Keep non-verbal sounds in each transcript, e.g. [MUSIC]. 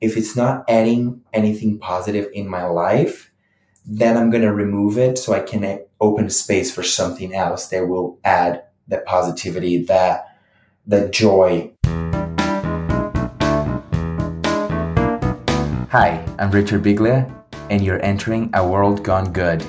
if it's not adding anything positive in my life, then I'm going to remove it so I can open space for something else that will add that positivity, that, that joy. Hi, I'm Richard Biglia, and you're entering a world gone good.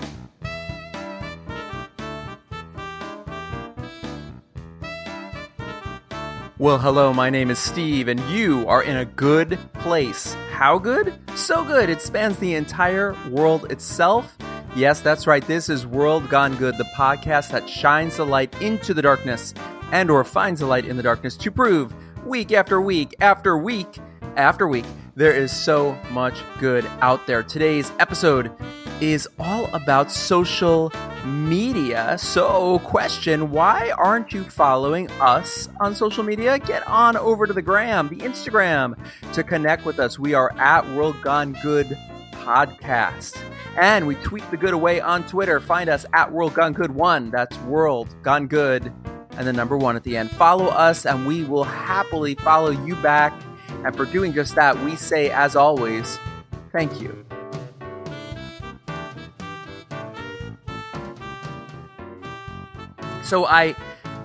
Well, hello, my name is Steve, and you are in a good place. How good? So good, it spans the entire world itself. Yes, that's right. This is World Gone Good, the podcast that shines the light into the darkness and or finds the light in the darkness to prove week after week after week after week there is so much good out there. Today's episode is all about social media. So, question why aren't you following us on social media? Get on over to the gram, the Instagram, to connect with us. We are at World Gone Good Podcast. And we tweet the good away on Twitter. Find us at World Gone Good One. That's World Gone Good and the number one at the end. Follow us, and we will happily follow you back. And for doing just that, we say, as always, thank you. So I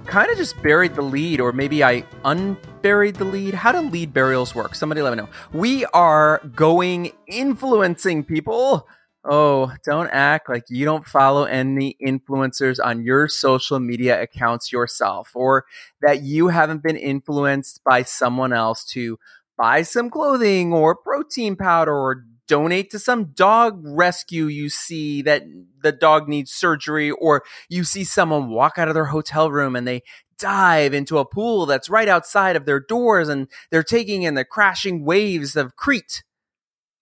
kind of just buried the lead, or maybe I unburied the lead. How do lead burials work? Somebody let me know. We are going influencing people. Oh, don't act like you don't follow any influencers on your social media accounts yourself, or that you haven't been influenced by someone else to buy some clothing or protein powder or donate to some dog rescue you see that the dog needs surgery, or you see someone walk out of their hotel room and they dive into a pool that's right outside of their doors and they're taking in the crashing waves of Crete.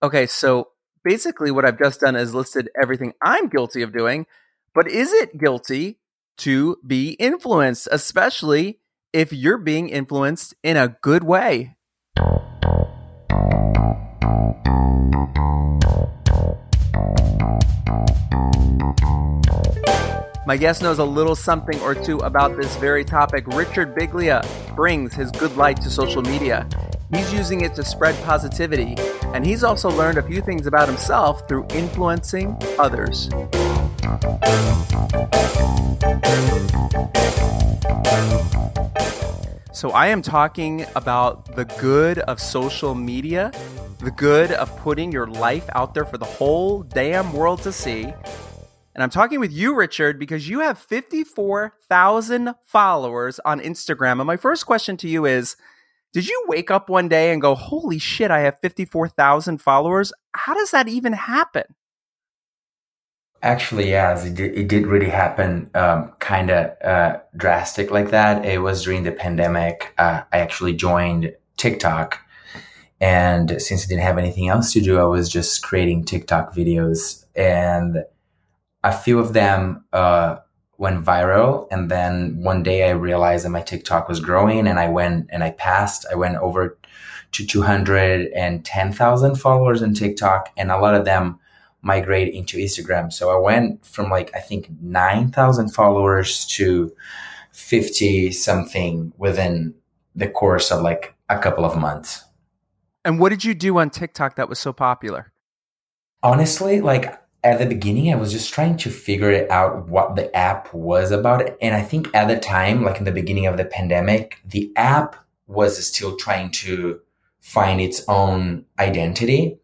Okay, so basically what I've just done is listed everything I'm guilty of doing, but is it guilty to be influenced, especially if you're being influenced in a good way? My guest knows a little something or two about this very topic. Richard Biglia brings his good light to social media. He's using it to spread positivity, and he's also learned a few things about himself through influencing others. So, I am talking about the good of social media, the good of putting your life out there for the whole damn world to see, and I'm talking with you, Richard, because you have 54,000 followers on Instagram. And my first question to you is Did you wake up one day and go, Holy shit, I have 54,000 followers? How does that even happen? Actually, yes, it did, it did really happen um, kind of uh, drastic like that. It was during the pandemic. Uh, I actually joined TikTok. And since I didn't have anything else to do, I was just creating TikTok videos. And a few of them uh, went viral. And then one day I realized that my TikTok was growing and I went and I passed, I went over to 210,000 followers on TikTok and a lot of them migrate into Instagram. So I went from like, I think 9,000 followers to 50 something within the course of like a couple of months. And what did you do on TikTok that was so popular? Honestly, like at the beginning, I was just trying to figure out what the app was about. And I think at the time, like in the beginning of the pandemic, the app was still trying to find its own identity.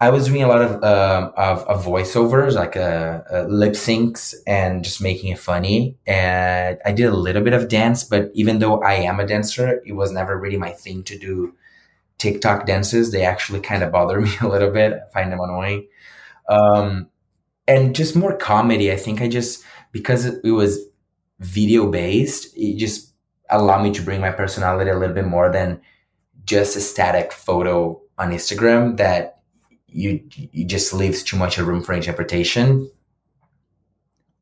I was doing a lot of uh, of, of, voiceovers, like uh, uh, lip syncs, and just making it funny. And I did a little bit of dance, but even though I am a dancer, it was never really my thing to do TikTok dances. They actually kind of bother [LAUGHS] me a little bit. I find them annoying um, and just more comedy. I think I just because it was video based, it just allowed me to bring my personality a little bit more than just a static photo on Instagram that you you just leaves too much room for interpretation.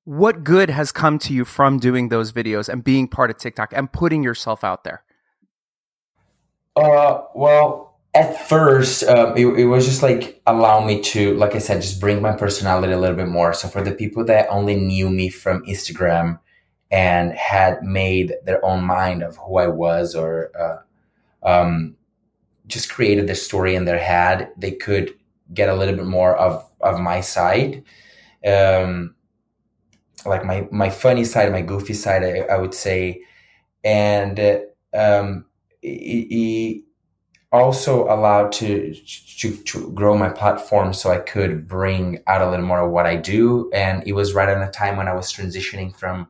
What good has come to you from doing those videos and being part of TikTok and putting yourself out there? Uh, well, at first um, it, it, was just like allow me to like i said just bring my personality a little bit more. So for the people that only knew me from instagram and had made their own mind of who i was or uh, um, just created the story in their head, they could get a little bit more of of my side, um, like my my funny side, my goofy side, I, I would say, and um, it, also allowed to, to to grow my platform so I could bring out a little more of what I do. And it was right at a time when I was transitioning from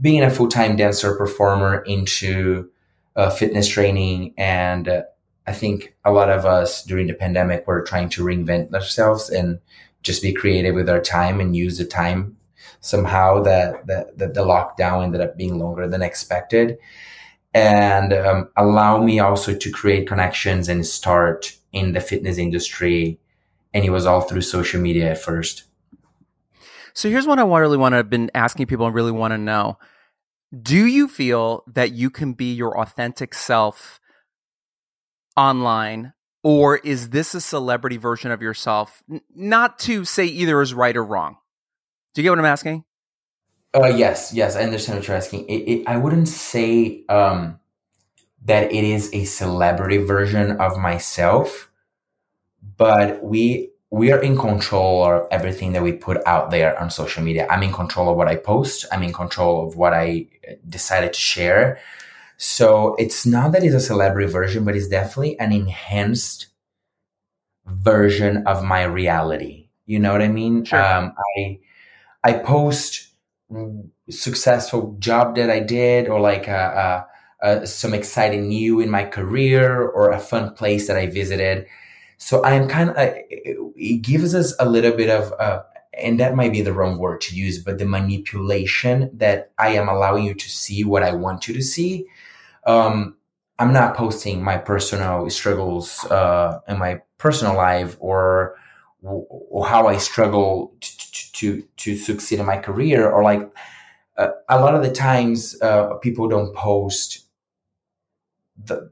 being a full time dancer performer into uh, fitness training. And uh, I think a lot of us during the pandemic were trying to reinvent ourselves and just be creative with our time and use the time somehow that, that, that the lockdown ended up being longer than expected and um, allow me also to create connections and start in the fitness industry. And it was all through social media at first. So here's what I really want to have been asking people and really want to know. Do you feel that you can be your authentic self online or is this a celebrity version of yourself? N- not to say either is right or wrong. Do you get what I'm asking? Uh, yes, yes, I understand what you're asking. It, it, I wouldn't say um, that it is a celebrity version of myself, but we we are in control of everything that we put out there on social media. I'm in control of what I post. I'm in control of what I decided to share. So it's not that it's a celebrity version, but it's definitely an enhanced version of my reality. You know what I mean? Sure. Um, I I post successful job that I did or like a, a, a, some exciting new in my career or a fun place that I visited. So I am kind of, it gives us a little bit of, uh, and that might be the wrong word to use, but the manipulation that I am allowing you to see what I want you to see. Um, I'm not posting my personal struggles uh, in my personal life or, or how I struggle to, to, to succeed in my career or like uh, a lot of the times uh, people don't post the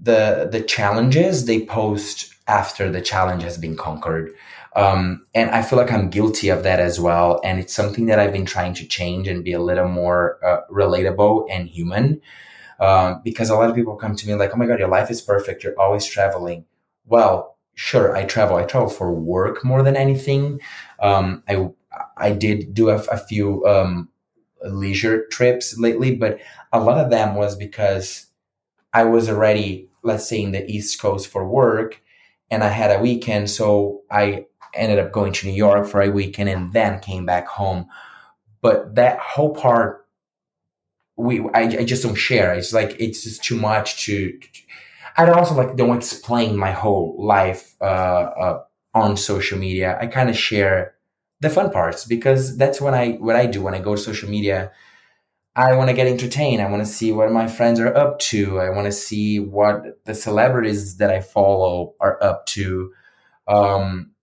the the challenges they post after the challenge has been conquered. Um, and i feel like i'm guilty of that as well and it's something that i've been trying to change and be a little more uh, relatable and human. Um, because a lot of people come to me like oh my god your life is perfect you're always traveling. Well sure i travel i travel for work more than anything um, i i did do a, a few um, leisure trips lately, but a lot of them was because I was already, let's say, in the East Coast for work and I had a weekend. So I ended up going to New York for a weekend and then came back home. But that whole part, we I, I just don't share. It's like it's just too much to. I also like don't explain my whole life uh, uh, on social media. I kind of share the fun parts because that's when I what I do when I go to social media. I want to get entertained. I want to see what my friends are up to. I want to see what the celebrities that I follow are up to. Um,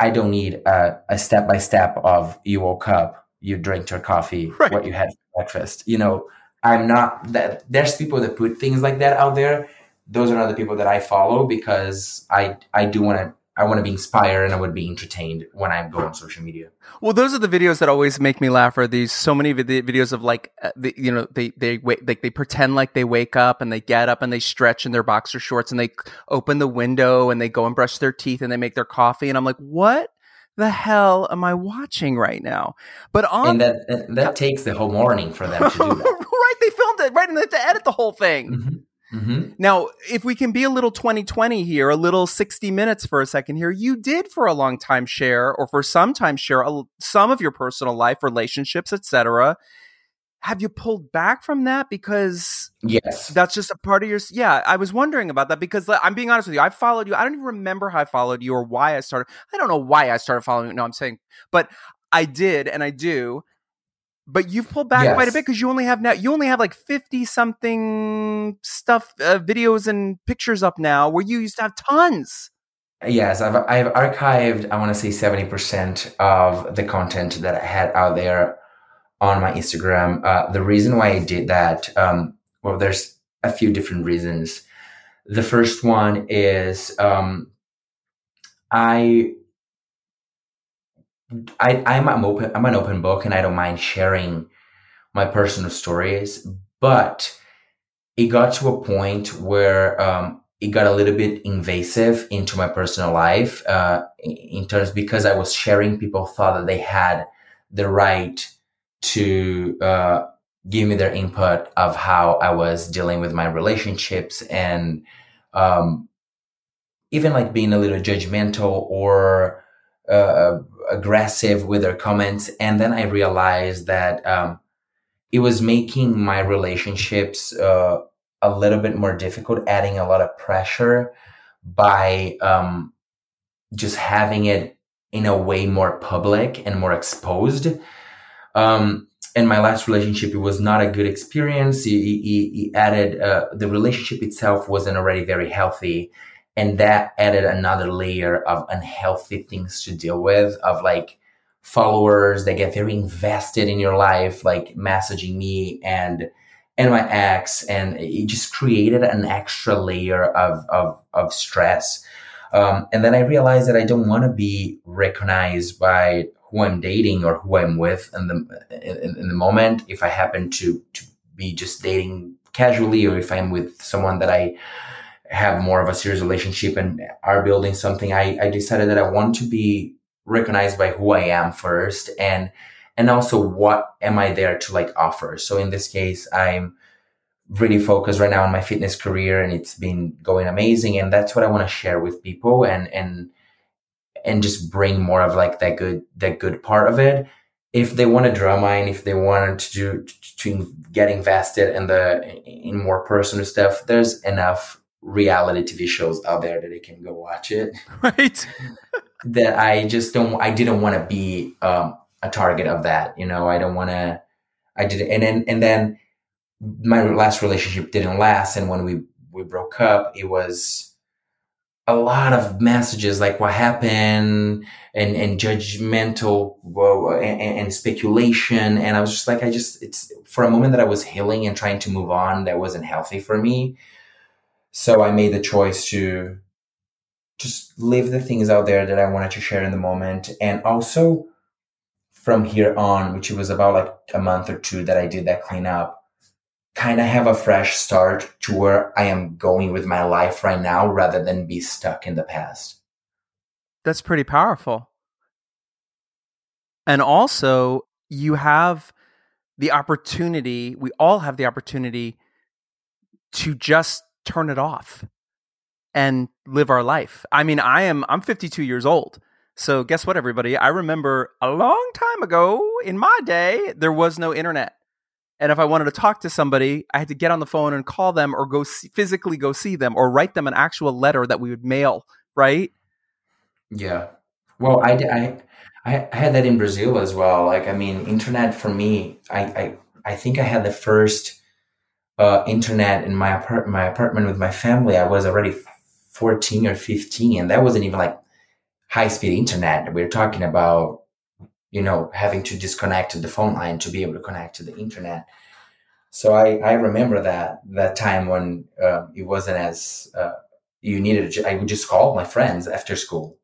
I don't need a step by step of you woke up, you drank your coffee, right. what you had for breakfast. You know, I'm not that. There's people that put things like that out there. Those are not the people that I follow because I I do want to I want to be inspired and I want to be entertained when I go on social media. Well, those are the videos that always make me laugh. Are these so many vid- videos of like, uh, the, you know, they they wait, they, they pretend like they wake up and they get up and they stretch in their boxer shorts and they open the window and they go and brush their teeth and they make their coffee and I'm like, what the hell am I watching right now? But on and that that, that takes the whole morning for them to do that. [LAUGHS] right, they filmed it right and they have to edit the whole thing. Mm-hmm. Mm-hmm. Now, if we can be a little 2020 here, a little 60 minutes for a second here, you did for a long time share, or for some time share a, some of your personal life, relationships, etc. Have you pulled back from that because yes, that's just a part of your? Yeah, I was wondering about that because I'm being honest with you. I followed you. I don't even remember how I followed you or why I started. I don't know why I started following you. No, I'm saying, but I did and I do but you've pulled back yes. quite a bit because you only have now you only have like 50 something stuff uh, videos and pictures up now where you used to have tons. Yes i've, I've archived i want to say 70% of the content that i had out there on my instagram. Uh, the reason why i did that um, well there's a few different reasons. The first one is um, i I, I'm, I'm open. I'm an open book, and I don't mind sharing my personal stories. But it got to a point where um, it got a little bit invasive into my personal life uh, in terms because I was sharing. People thought that they had the right to uh, give me their input of how I was dealing with my relationships and um, even like being a little judgmental or uh, aggressive with their comments. And then I realized that um, it was making my relationships uh, a little bit more difficult, adding a lot of pressure by um, just having it in a way more public and more exposed. Um, in my last relationship, it was not a good experience. He, he, he added, uh, the relationship itself wasn't already very healthy. And that added another layer of unhealthy things to deal with, of like followers that get very invested in your life, like messaging me and, and my ex. And it just created an extra layer of, of, of stress. Um, and then I realized that I don't want to be recognized by who I'm dating or who I'm with in the in, in, the moment. If I happen to to be just dating casually, or if I'm with someone that I have more of a serious relationship and are building something, I, I decided that I want to be recognized by who I am first, and and also what am I there to like offer. So in this case, I'm really focused right now on my fitness career and it's been going amazing and that's what I want to share with people and and and just bring more of like that good that good part of it if they want a drama and if they want to do to get invested in the in more personal stuff there's enough reality tv shows out there that they can go watch it [LAUGHS] right [LAUGHS] that i just don't i didn't want to be um, a target of that you know i don't want to i did and then and then my last relationship didn't last and when we we broke up it was a lot of messages like what happened and, and judgmental well, and, and, speculation. And I was just like, I just, it's for a moment that I was healing and trying to move on that wasn't healthy for me. So I made the choice to just leave the things out there that I wanted to share in the moment. And also from here on, which it was about like a month or two that I did that cleanup, kind of have a fresh start to where I am going with my life right now rather than be stuck in the past. That's pretty powerful. And also, you have the opportunity, we all have the opportunity to just turn it off and live our life. I mean, I am I'm 52 years old. So guess what everybody? I remember a long time ago in my day there was no internet. And if I wanted to talk to somebody, I had to get on the phone and call them or go see, physically go see them or write them an actual letter that we would mail, right? Yeah. Well, I I, I had that in Brazil as well. Like, I mean, internet for me, I, I, I think I had the first uh, internet in my apart- my apartment with my family. I was already 14 or 15 and that wasn't even like high speed internet. We we're talking about you know, having to disconnect to the phone line to be able to connect to the internet. So I, I remember that that time when uh, it wasn't as uh, you needed. I would just call my friends after school.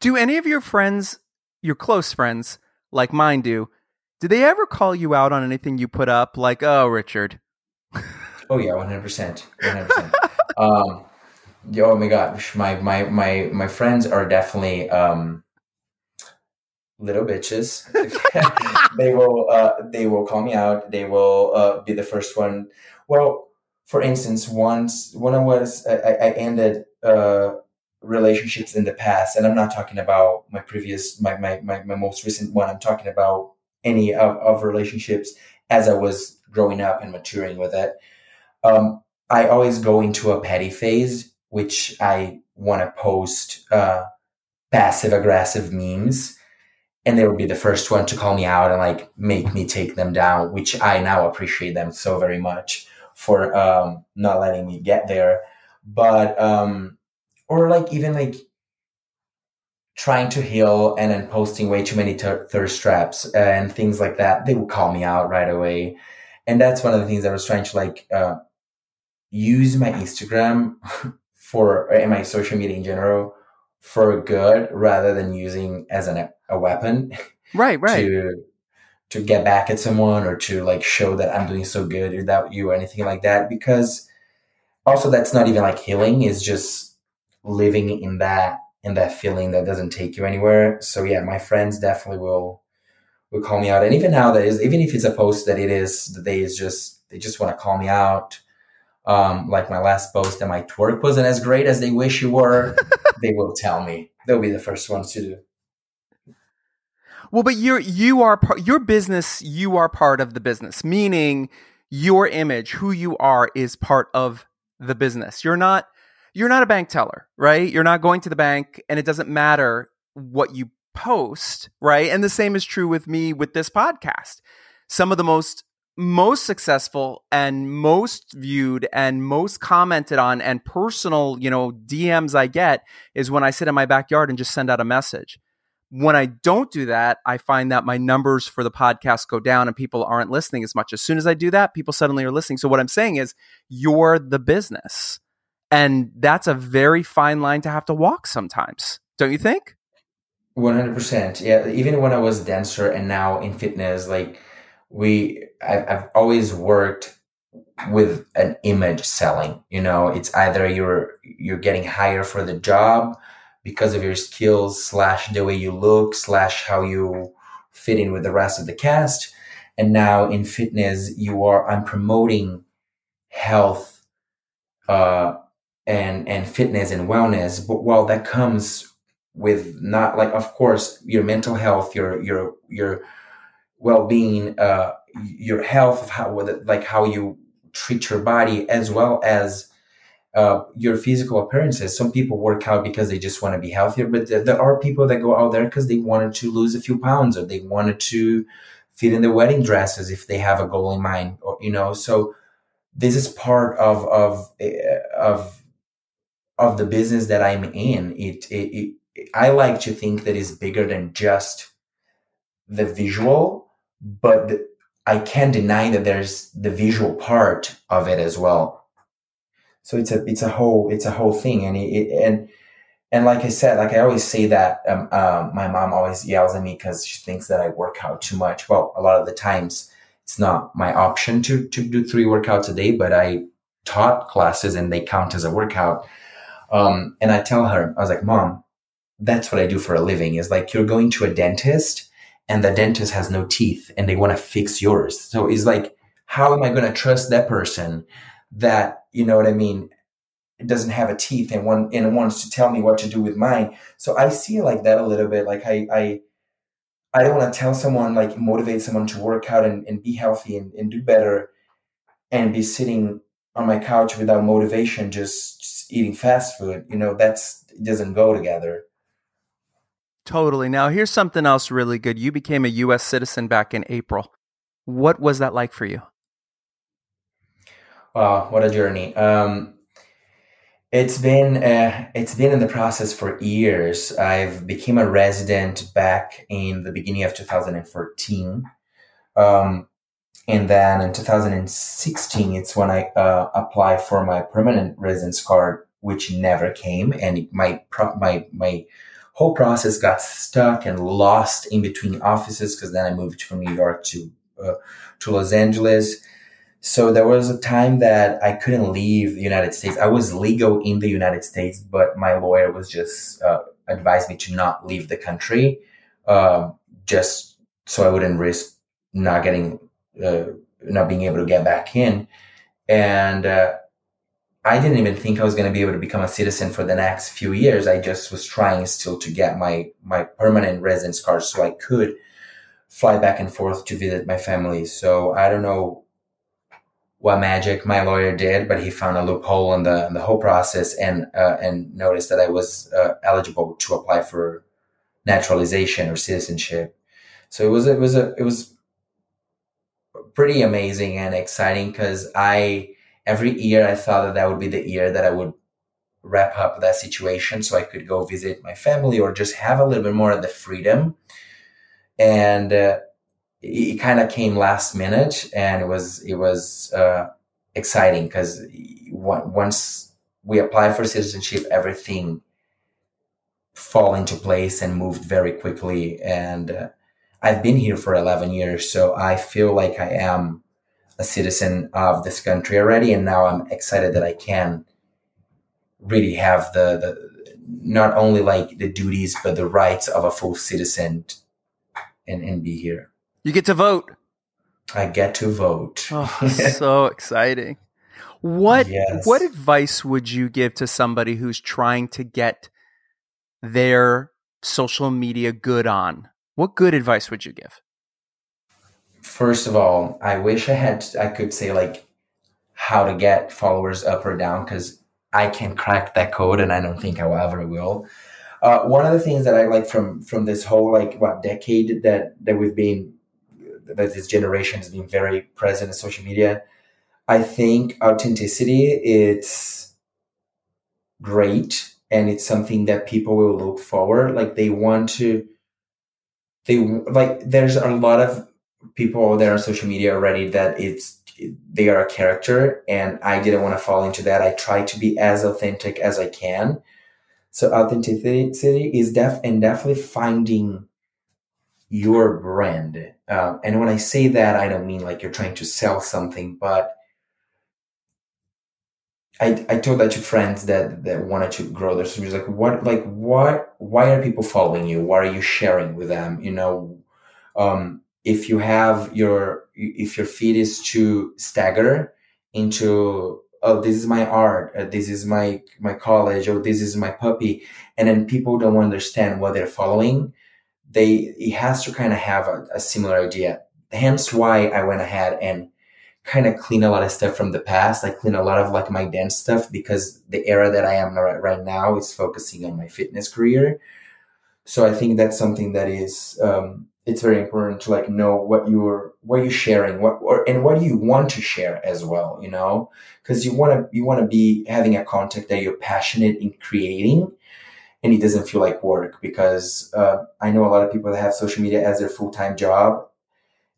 Do any of your friends, your close friends, like mine do, did they ever call you out on anything you put up? Like, oh, Richard. oh yeah, one hundred percent, one hundred percent. Um, oh my gosh, my my my my friends are definitely um, little bitches. [LAUGHS] they will uh, they will call me out. They will uh, be the first one. Well, for instance, once when I was I, I ended uh, relationships in the past, and I'm not talking about my previous my my my, my most recent one. I'm talking about any of, of relationships as I was growing up and maturing with it. Um, I always go into a petty phase, which I want to post uh, passive aggressive memes and they would be the first one to call me out and like make me take them down which i now appreciate them so very much for um, not letting me get there but um or like even like trying to heal and then posting way too many ter- thirst traps and things like that they would call me out right away and that's one of the things i was trying to like uh, use my instagram [LAUGHS] for and my social media in general for good rather than using as an, a weapon. [LAUGHS] Right, right. To to get back at someone or to like show that I'm doing so good without you or anything like that. Because also that's not even like healing is just living in that in that feeling that doesn't take you anywhere. So yeah my friends definitely will will call me out. And even now that is even if it's a post that it is that they is just they just want to call me out um, like my last post that my twerk wasn't as great as they wish you were [LAUGHS] they will tell me. They'll be the first ones to do. Well but you're you are part your business you are part of the business meaning your image who you are is part of the business. You're not you're not a bank teller, right? You're not going to the bank and it doesn't matter what you post, right? And the same is true with me with this podcast. Some of the most most successful and most viewed and most commented on and personal, you know, DMs I get is when I sit in my backyard and just send out a message when I don't do that, I find that my numbers for the podcast go down and people aren't listening as much. As soon as I do that, people suddenly are listening. So what I'm saying is you're the business. And that's a very fine line to have to walk sometimes. Don't you think? 100%. Yeah, even when I was a dancer and now in fitness like we I've, I've always worked with an image selling, you know, it's either you're you're getting higher for the job because of your skills slash the way you look slash how you fit in with the rest of the cast and now in fitness you are i'm promoting health uh and and fitness and wellness but well that comes with not like of course your mental health your your your well-being uh your health how like how you treat your body as well as uh, your physical appearances. Some people work out because they just want to be healthier, but there, there are people that go out there because they wanted to lose a few pounds or they wanted to fit in their wedding dresses if they have a goal in mind, or you know. So this is part of of eh, of of the business that I'm in. It, it, it I like to think that it's bigger than just the visual, but I can't deny that there's the visual part of it as well so it's a it's a whole it's a whole thing, and it, and and like I said, like I always say that um, uh, my mom always yells at me because she thinks that I work out too much. Well, a lot of the times it's not my option to to do three workouts a day, but I taught classes and they count as a workout. Um, and I tell her, I was like, Mom, that's what I do for a living. Is like you're going to a dentist and the dentist has no teeth and they want to fix yours. So it's like, how am I going to trust that person that you know what I mean doesn't have a teeth and one and wants to tell me what to do with mine. So I see it like that a little bit. Like I I I don't want to tell someone like motivate someone to work out and, and be healthy and, and do better and be sitting on my couch without motivation just eating fast food. You know, that's it doesn't go together. Totally. Now here's something else really good. You became a US citizen back in April. What was that like for you? Wow, what a journey! Um, it's been uh, it's been in the process for years. I've became a resident back in the beginning of 2014, um, and then in 2016, it's when I uh, applied for my permanent residence card, which never came, and my pro- my my whole process got stuck and lost in between offices because then I moved from New York to uh, to Los Angeles so there was a time that I couldn't leave the United States. I was legal in the United States, but my lawyer was just uh, advised me to not leave the country, uh, just so I wouldn't risk not getting, uh, not being able to get back in. And uh, I didn't even think I was going to be able to become a citizen for the next few years. I just was trying still to get my my permanent residence card so I could fly back and forth to visit my family. So I don't know what magic my lawyer did, but he found a loophole in the in the whole process and uh, and noticed that I was uh, eligible to apply for naturalization or citizenship. So it was it was a it was pretty amazing and exciting because I every year I thought that that would be the year that I would wrap up that situation so I could go visit my family or just have a little bit more of the freedom. And uh, it kind of came last minute and it was it was uh, exciting because once we applied for citizenship everything fall into place and moved very quickly and uh, i've been here for 11 years so i feel like i am a citizen of this country already, and now I'm excited that I can really have the, the not only like the duties but the rights of a full citizen and, and be here. You get to vote. I get to vote. Oh, [LAUGHS] so exciting. What Yes. what advice would you give to somebody who's trying to get their social media good on? What good advice would you give? First of all, I wish I had I could say like how to get followers up or down because I can crack that code and I don't think I ever will. Uh, one of the things that I like from from this whole like what decade that that we've been that this generation has been very present in social media, I think authenticity it's great and it's something that people will look forward like they want to they like there's a lot of people out there on social media already that it's they are a character and i didn't want to fall into that. I try to be as authentic as i can. So authenticity is def and definitely finding your brand. Um, and when i say that i don't mean like you're trying to sell something but I, I told that to friends that, that wanted to grow their media. Like what like what why are people following you? What are you sharing with them? You know, um, if you have your if your feed is to stagger into oh this is my art uh, this is my my college or this is my puppy and then people don't understand what they're following they it has to kind of have a, a similar idea hence why i went ahead and kind of clean a lot of stuff from the past. I clean a lot of like my dance stuff because the era that i am right, right now is focusing on my fitness career. So i think that's something that is um, it's very important to like know what you're what you're sharing what or, and what do you want to share as well you know? Because you want to you want to be having a content that you're passionate in creating and it doesn't feel like work because uh, i know a lot of people that have social media as their full-time job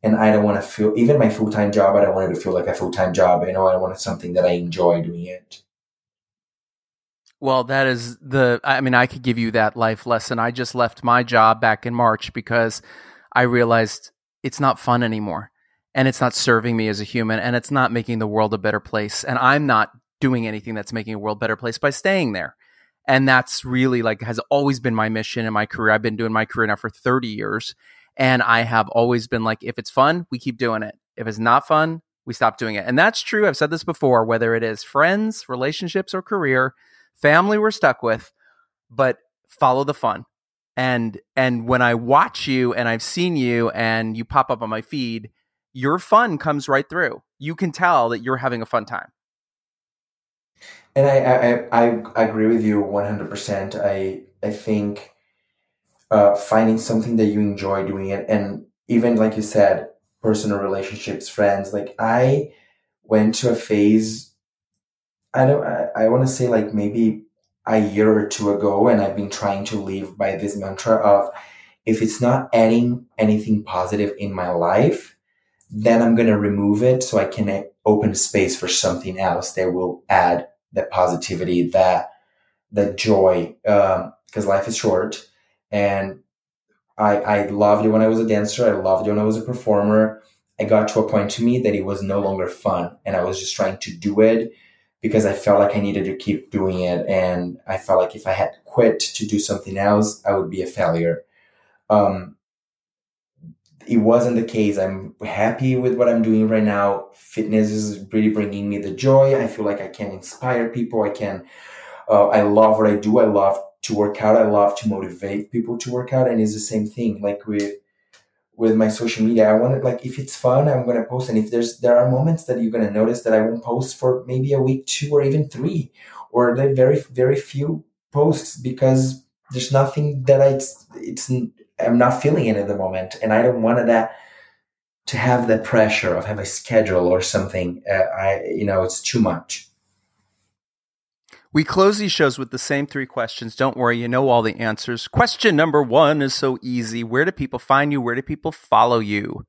and i don't want to feel even my full-time job i don't want it to feel like a full-time job you know i want something that i enjoy doing it Well, that is the I mean, I could give you that life lesson. I just left my job back in March because I realized it's not fun anymore and it's not serving me as a human and it's not making the world a better place and I'm not doing anything that's making a world better place by staying there. And that's really like has always been my mission in my career. I've been doing my career now for 30 years and I have always been like if it's fun, we keep doing it. If it's not fun, we stop doing it. And that's true. I've said this before, whether it is friends, relationships or career, family we're stuck with, but follow the fun. And and when I watch you and I've seen you and you pop up on my feed, your fun comes right through. You can tell that you're having a fun time. And I, I, I, I agree with you 100%. I, I think uh, finding something that you enjoy doing it, and even like you said, personal relationships, friends. Like I went to a phase, I don't, I, I want to say like maybe a year or two ago, and I've been trying to live by this mantra of if it's not adding anything positive in my life, then I'm going to remove it so I can open space for something else that will add that positivity, that that joy, because um, life is short. And I I loved it when I was a dancer. I loved it when I was a performer. I got to a point to me that it was no longer fun, and I was just trying to do it because I felt like I needed to keep doing it, and I felt like if I had quit to do something else, I would be a failure. Um, it wasn't the case. I'm happy with what I'm doing right now. Fitness is really bringing me the joy. I feel like I can inspire people. I can, uh, I love what I do. I love to work out. I love to motivate people to work out. And it's the same thing. Like with, with my social media, I want to like, if it's fun, I'm to post. And if there's, there are moments that you're to notice that I won't post for maybe a week, two, or even three, or there very, very few posts because there's nothing that I, it's, I'm not feeling it at the moment, and I don't want that to have the pressure of have a schedule or something. Uh, I, you know, it's too much. We close these shows with the same three questions. Don't worry, you know all the answers. Question number one is so easy. Where do people find you? Where do people follow you?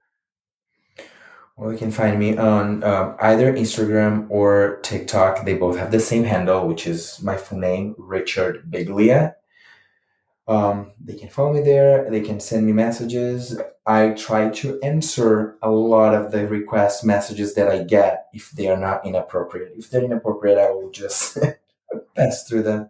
Well, you can find me on um, either Instagram or TikTok. They both have the same handle, which is my full name, Richard Biglia. Um, they can follow me there. They can send me messages. I try to answer a lot of the request messages that I get if they are not inappropriate. If they're inappropriate, I will just [LAUGHS] pass through them.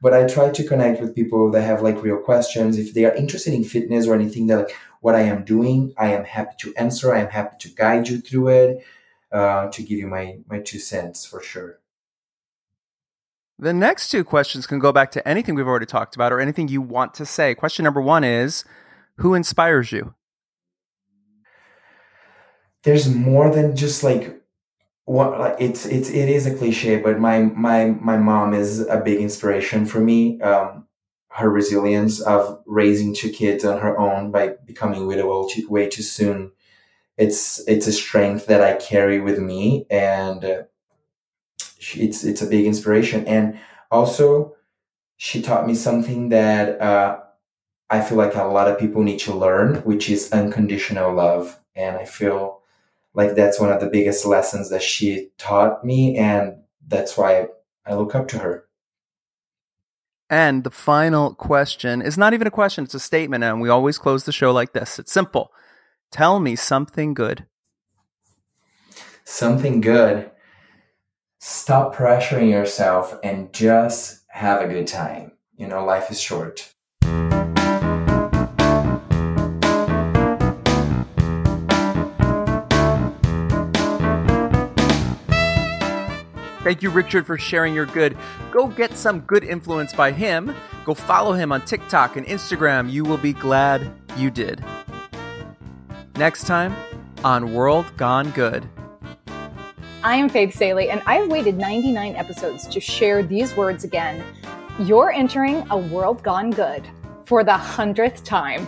But I try to connect with people that have like real questions. If they are interested in fitness or anything that like what I am doing, I am happy to answer. I am happy to guide you through it, uh, to give you my my two cents for sure. The next two questions can go back to anything we've already talked about or anything you want to say. Question number one is Who inspires you? There's more than just like what like it's it's it is a cliche, but my my my mom is a big inspiration for me. Um, her resilience of raising two kids on her own by becoming widow way too soon. It's it's a strength that I carry with me, and uh, it's it's a big inspiration. And also, she taught me something that uh, I feel like a lot of people need to learn, which is unconditional love. And I feel like that's one of the biggest lessons that she taught me, and that's why I look up to her. And the final question is not even a question, it's a statement. And we always close the show like this it's simple. Tell me something good. Something good. Stop pressuring yourself and just have a good time. You know, life is short. Thank you, Richard, for sharing your good. Go get some good influence by him. Go follow him on TikTok and Instagram. You will be glad you did. Next time on World Gone Good. I am Faith Salie, and I've waited 99 episodes to share these words again. You're entering a world gone good for the hundredth time.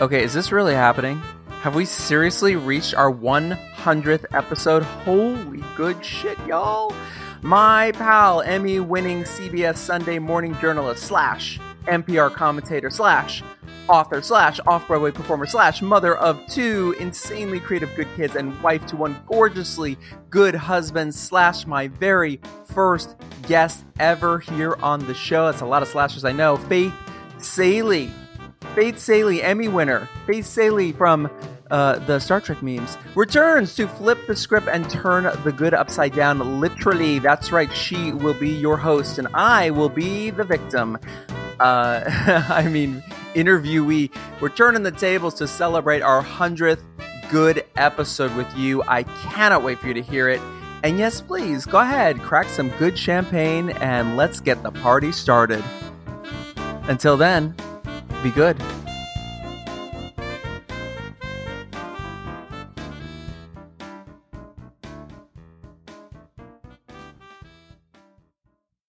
Okay, is this really happening? Have we seriously reached our 100th episode? Holy good shit, y'all! My pal, Emmy winning CBS Sunday morning journalist slash NPR commentator slash author slash off Broadway performer slash mother of two insanely creative good kids and wife to one gorgeously good husband slash my very first guest ever here on the show. That's a lot of slashes, I know. Faith Salie. Faith Salie, Emmy winner. Faith Salie from uh, the Star Trek memes, returns to flip the script and turn the good upside down. Literally, that's right. She will be your host, and I will be the victim. Uh, [LAUGHS] I mean, interviewee. We're turning the tables to celebrate our hundredth good episode with you. I cannot wait for you to hear it. And yes, please go ahead, crack some good champagne, and let's get the party started. Until then, be good.